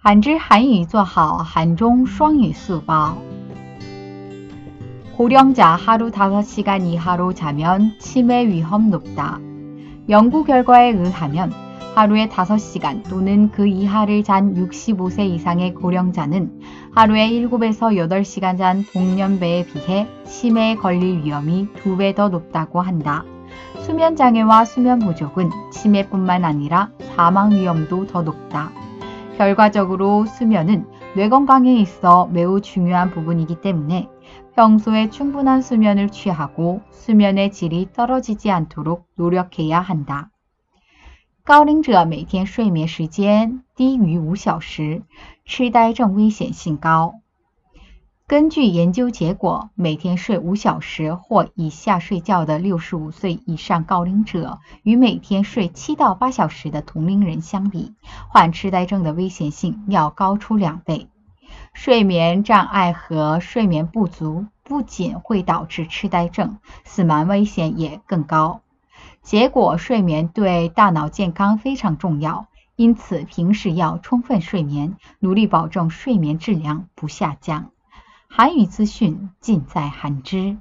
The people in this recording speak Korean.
한줄 한유 做好 한종 双语 수법. 고령자 하루 5시간 이하로 자면 치매 위험 높다. 연구 결과에 의하면 하루에 5시간 또는 그 이하를 잔 65세 이상의 고령자는 하루에 7에서 8시간 잔 동년배에 비해 치매에 걸릴 위험이 2배 더 높다고 한다. 수면 장애와 수면 부족은 치매뿐만 아니라 사망 위험도 더 높다. 결과적으로 수면은 뇌 건강에 있어 매우 중요한 부분이기 때문에 평소에 충분한 수면을 취하고 수면의 질이 떨어지지 않도록 노력해야 한다. 高龄者每天睡眠时间低于5小时，痴呆症危险性高。 根据研究结果，每天睡五小时或以下睡觉的六十五岁以上高龄者，与每天睡七到八小时的同龄人相比，患痴呆症的危险性要高出两倍。睡眠障碍和睡眠不足不仅会导致痴呆症，死亡危险也更高。结果，睡眠对大脑健康非常重要，因此平时要充分睡眠，努力保证睡眠质量不下降。韩语资讯尽在韩知。